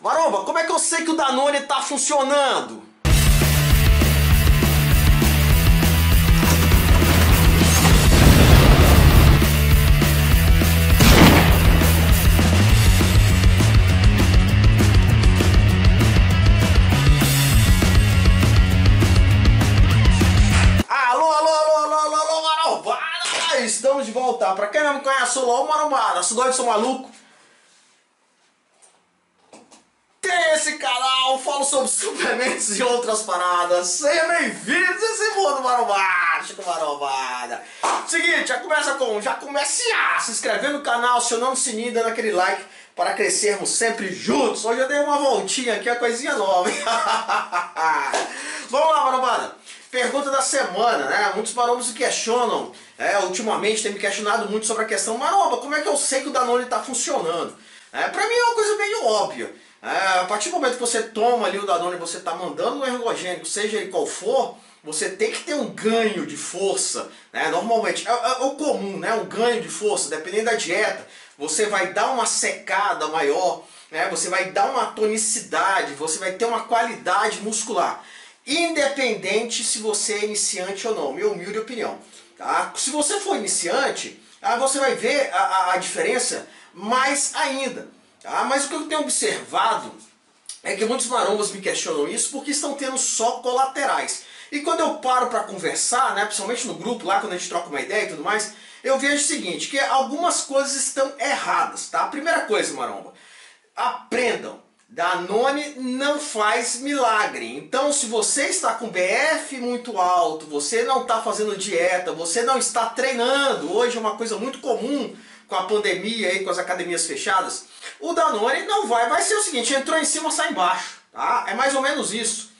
Maromba, como é que eu sei que o Danone tá funcionando? Estamos de volta. Pra quem não me conhece, eu sou o Marombada, sou doido, sou maluco. Tem esse canal, falo sobre suplementos e outras paradas. Sejam bem-vindos a esse mundo marombástico, marombada. Seguinte, já começa com, já comece a se inscrever no canal, acionando o sininho, dando aquele like para crescermos sempre juntos. Hoje eu dei uma voltinha aqui, a coisinha nova. Vamos lá, marombada. Pergunta da semana, né? Muitos marombos se questionam. É, ultimamente tem me questionado muito sobre a questão, maromba, como é que eu sei que o Danone está funcionando? É, pra mim é uma coisa meio óbvia. É, a partir do momento que você toma ali o Danone e você está mandando um ergogênico, seja ele qual for, você tem que ter um ganho de força. Né? Normalmente, é, é o comum, né? um ganho de força, dependendo da dieta. Você vai dar uma secada maior, né? você vai dar uma tonicidade, você vai ter uma qualidade muscular. Independente se você é iniciante ou não, minha humilde opinião. Tá? Se você for iniciante, ah, você vai ver a, a, a diferença mais ainda. Tá? Mas o que eu tenho observado é que muitos marombas me questionam isso porque estão tendo só colaterais. E quando eu paro para conversar, né, principalmente no grupo, lá quando a gente troca uma ideia e tudo mais, eu vejo o seguinte, que algumas coisas estão erradas. Tá? Primeira coisa, maromba, aprendam. Danone não faz milagre. Então, se você está com BF muito alto, você não está fazendo dieta, você não está treinando, hoje é uma coisa muito comum com a pandemia e com as academias fechadas, o Danone não vai, vai ser o seguinte, entrou em cima, sai embaixo, tá? É mais ou menos isso.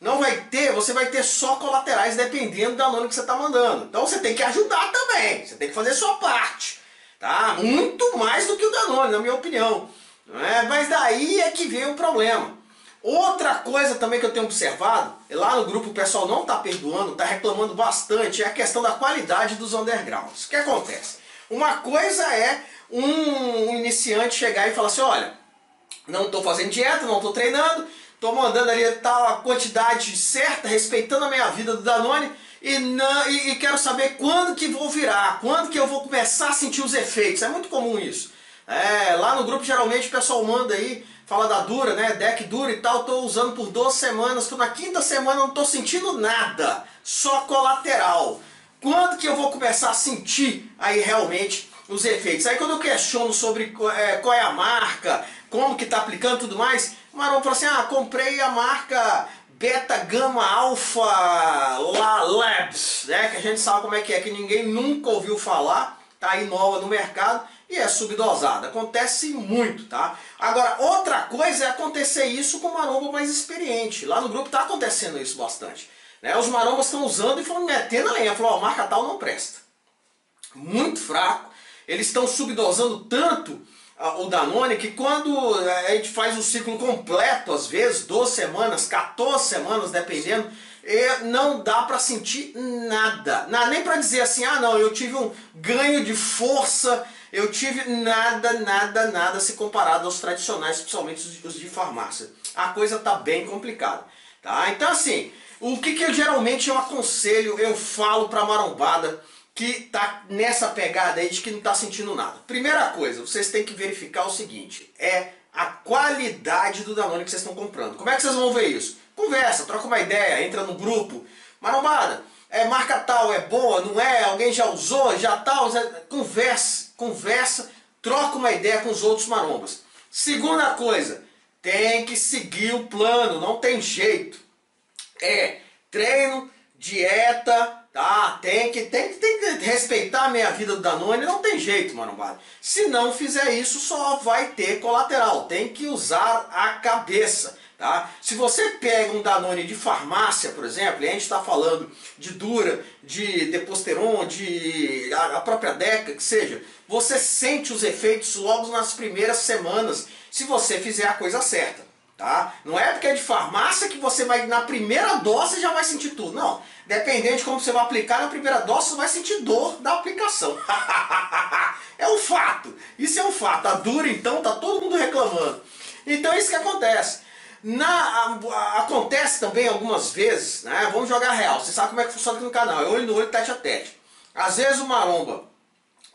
Não vai ter, você vai ter só colaterais dependendo do Danone que você está mandando. Então você tem que ajudar também, você tem que fazer sua parte, tá? Muito mais do que o Danone, na minha opinião. É, mas daí é que vem o problema. Outra coisa também que eu tenho observado, lá no grupo o pessoal não está perdoando, está reclamando bastante, é a questão da qualidade dos undergrounds. O que acontece? Uma coisa é um iniciante chegar e falar assim, olha, não estou fazendo dieta, não estou treinando, estou mandando ali tal a quantidade certa, respeitando a minha vida do Danone, e, não, e, e quero saber quando que vou virar, quando que eu vou começar a sentir os efeitos. É muito comum isso. É, lá no grupo geralmente o pessoal manda aí, fala da dura, né? Deck dura e tal, tô usando por duas semanas, tô na quinta semana não tô sentindo nada, só colateral. Quando que eu vou começar a sentir aí realmente os efeitos? Aí quando eu questiono sobre é, qual é a marca, como que tá aplicando tudo mais, o Marão fala assim, ah, comprei a marca Beta Gama Alpha La Labs, né? Que a gente sabe como é que é, que ninguém nunca ouviu falar, tá aí nova no mercado e é subdosada. Acontece muito, tá? Agora, outra coisa é acontecer isso com maromba mais experiente. Lá no grupo está acontecendo isso bastante. Né? Os marombas estão usando e estão metendo a lenha. Falou, ó, marca tal não presta. Muito fraco. Eles estão subdosando tanto o Danone que quando a gente faz um ciclo completo, às vezes, 12 semanas, 14 semanas, dependendo, não dá para sentir nada. Nem para dizer assim, ah não, eu tive um ganho de força eu tive nada, nada, nada se comparado aos tradicionais, principalmente os de farmácia. A coisa está bem complicada. Tá? Então assim, o que, que eu geralmente eu aconselho, eu falo para marombada que tá nessa pegada aí de que não está sentindo nada. Primeira coisa, vocês têm que verificar o seguinte, é a qualidade do Danone que vocês estão comprando. Como é que vocês vão ver isso? Conversa, troca uma ideia, entra no grupo. Marombada, é, marca tal, é boa, não é? Alguém já usou, já tal? Converse conversa, troca uma ideia com os outros marombas. Segunda coisa, tem que seguir o plano, não tem jeito. É treino, dieta, tá? Tem que, tem, tem que respeitar a meia vida do Danone, não tem jeito, marombada. Se não fizer isso, só vai ter colateral. Tem que usar a cabeça. Tá? Se você pega um Danone de farmácia, por exemplo, e a gente está falando de Dura, de Deposteron, de a, própria Deca, que seja, você sente os efeitos logo nas primeiras semanas, se você fizer a coisa certa. Tá? Não é porque é de farmácia que você vai, na primeira dose, já vai sentir tudo. Não. Dependendo de como você vai aplicar, na primeira dose você vai sentir dor da aplicação. é um fato. Isso é um fato. A Dura, então, tá todo mundo reclamando. Então é isso que acontece. Na, a, acontece também algumas vezes, né? Vamos jogar real. Você sabe como é que funciona aqui no canal. É olho no olho, tete a tete. Às vezes o maromba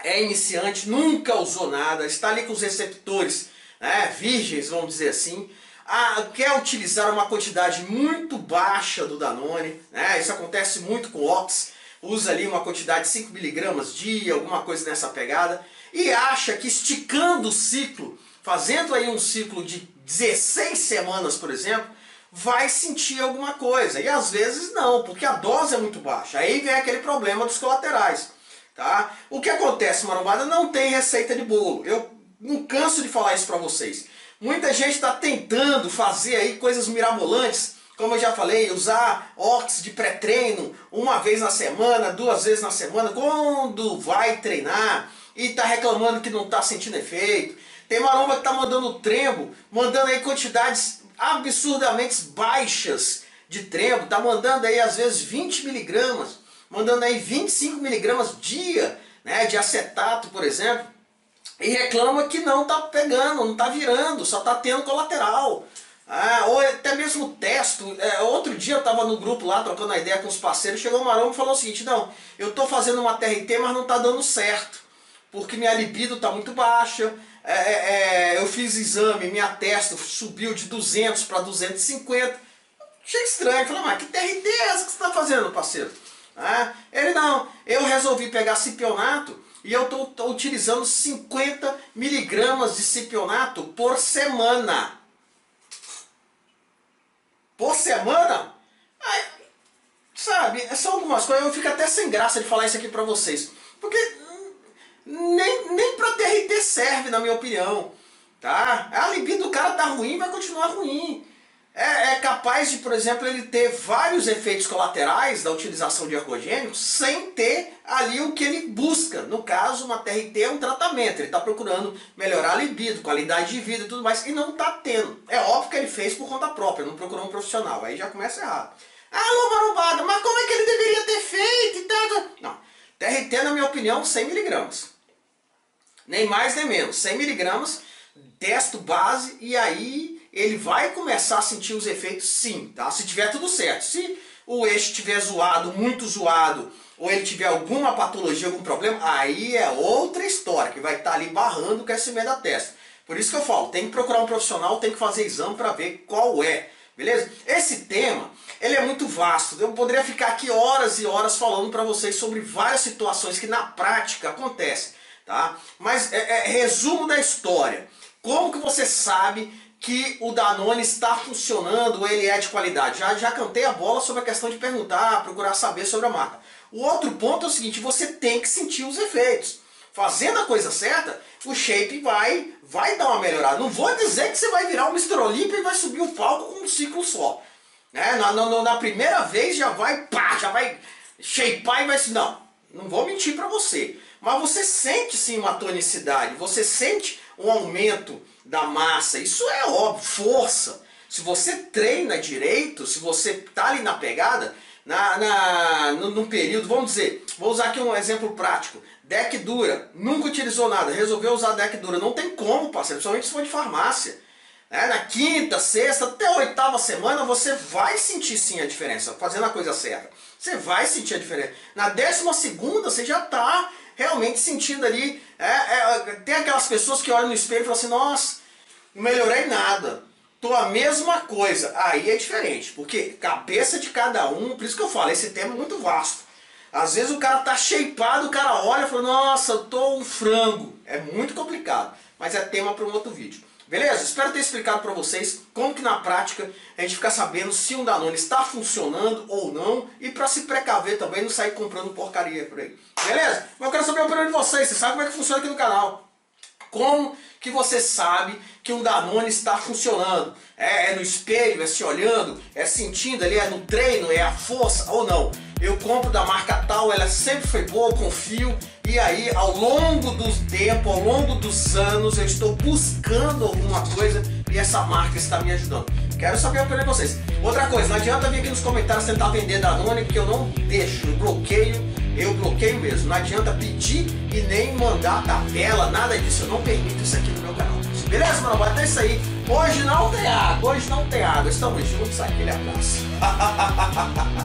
é iniciante, nunca usou nada, está ali com os receptores né, virgens, vamos dizer assim, a, quer utilizar uma quantidade muito baixa do Danone, né, isso acontece muito com Ox, usa ali uma quantidade de 5mg dia, alguma coisa nessa pegada, e acha que esticando o ciclo, fazendo aí um ciclo de 16 semanas, por exemplo, vai sentir alguma coisa. E às vezes não, porque a dose é muito baixa. Aí vem aquele problema dos colaterais. Tá? O que acontece, marombada, não tem receita de bolo. Eu não canso de falar isso para vocês. Muita gente está tentando fazer aí coisas mirabolantes, como eu já falei, usar ox de pré-treino uma vez na semana, duas vezes na semana, quando vai treinar e está reclamando que não está sentindo efeito. Tem maromba que está mandando trembo, mandando aí quantidades absurdamente baixas de trembo, está mandando aí às vezes 20 miligramas mandando aí 25 miligramas dia né, de acetato, por exemplo, e reclama que não está pegando, não está virando, só está tendo colateral. Ah, ou até mesmo testo. É, outro dia eu estava no grupo lá trocando a ideia com os parceiros, chegou o Maromba e falou o seguinte, não, eu estou fazendo uma TRT, mas não está dando certo, porque minha libido está muito baixa, é, é, é, eu fiz exame, minha testa subiu de 200 para 250. Achei estranho, falei, mas que TRT é essa que você está fazendo, parceiro? Ah, ele não, eu resolvi pegar cipionato e eu estou utilizando 50 miligramas de cipionato por semana. Por semana? Aí, sabe, são algumas coisas, eu fico até sem graça de falar isso aqui pra vocês. Porque nem, nem pra TRT serve, na minha opinião. Tá? A libido do cara tá ruim, vai continuar ruim é, é, capaz de, por exemplo, ele ter vários efeitos colaterais da utilização de ergogênicos sem ter ali o que ele busca. No caso, uma TRT é um tratamento, ele está procurando melhorar a libido, qualidade de vida e tudo mais, e não está tendo. É óbvio que ele fez por conta própria, não procurou um profissional, aí já começa errado. Alô, marombada, mas como é que ele deveria ter feito e tal? Não, TRT, na minha opinião, 100mg. Nem mais nem menos, 100mg, testo base e aí ele vai começar a sentir os efeitos sim, tá? Se tiver tudo certo. Se o eixo estiver zoado, muito zoado, ou ele tiver alguma patologia, algum problema, aí é outra história, que vai estar tá ali barrando o crescimento da testa. Por isso que eu falo, tem que procurar um profissional, tem que fazer exame para ver qual é, beleza? Esse tema, ele é muito vasto, eu poderia ficar aqui horas e horas falando para vocês sobre várias situações que na prática acontecem, tá? Mas é, é resumo da história, como que você sabe que o Danone está funcionando, ele é de qualidade. Já, já cantei a bola sobre a questão de perguntar, procurar saber sobre a marca. O outro ponto é o seguinte, você tem que sentir os efeitos. Fazendo a coisa certa, o shape vai, vai dar uma melhorada. Não vou dizer que você vai virar um Mr. Olympia e vai subir o palco com um ciclo só. Né? Na, na, na primeira vez já vai, pá, já vai shapear e vai... Não, não vou mentir para você. Mas você sente sim uma tonicidade, você sente um aumento da massa. Isso é óbvio, força. Se você treina direito, se você está ali na pegada, na, na, no, no, período, vamos dizer, vou usar aqui um exemplo prático. Deck dura, nunca utilizou nada, resolveu usar deck dura. Não tem como, parceiro, principalmente se for de farmácia. É, na quinta, sexta, até a oitava semana você vai sentir sim a diferença, fazendo a coisa certa. Você vai sentir a diferença. Na décima segunda você já está realmente sentindo ali. É, é, tem aquelas pessoas que olham no espelho e falam assim, nossa, não melhorei nada. Tô a mesma coisa. Aí é diferente, porque cabeça de cada um, por isso que eu falo, esse tema é muito vasto. Às vezes o cara tá shapeado, o cara olha e fala, nossa, eu tô um frango. É muito complicado, mas é tema para um outro vídeo. Beleza? Espero ter explicado para vocês como que na prática a gente fica sabendo se um Danone está funcionando ou não e para se precaver também não sair comprando porcaria por aí. Beleza? Mas eu quero saber a opinião de vocês, vocês sabem como é que funciona aqui no canal. Como que você sabe que um Danone está funcionando? É, é no espelho, é se olhando, é sentindo ali, é no treino, é a força ou não? Eu compro da marca tal, ela sempre foi boa, confio e aí, ao longo do tempo, ao longo dos anos, eu estou buscando alguma coisa e essa marca está me ajudando. Quero saber a opinião de vocês. Outra coisa, não adianta vir aqui nos comentários tentar vender Danone, porque eu não deixo, eu bloqueio, eu bloqueio mesmo. Não adianta pedir e nem mandar tabela, nada disso. Eu não permito isso aqui no meu canal. Beleza, mano? Até isso aí. Hoje não tem água, hoje não tem água. Estamos juntos, aquele abraço.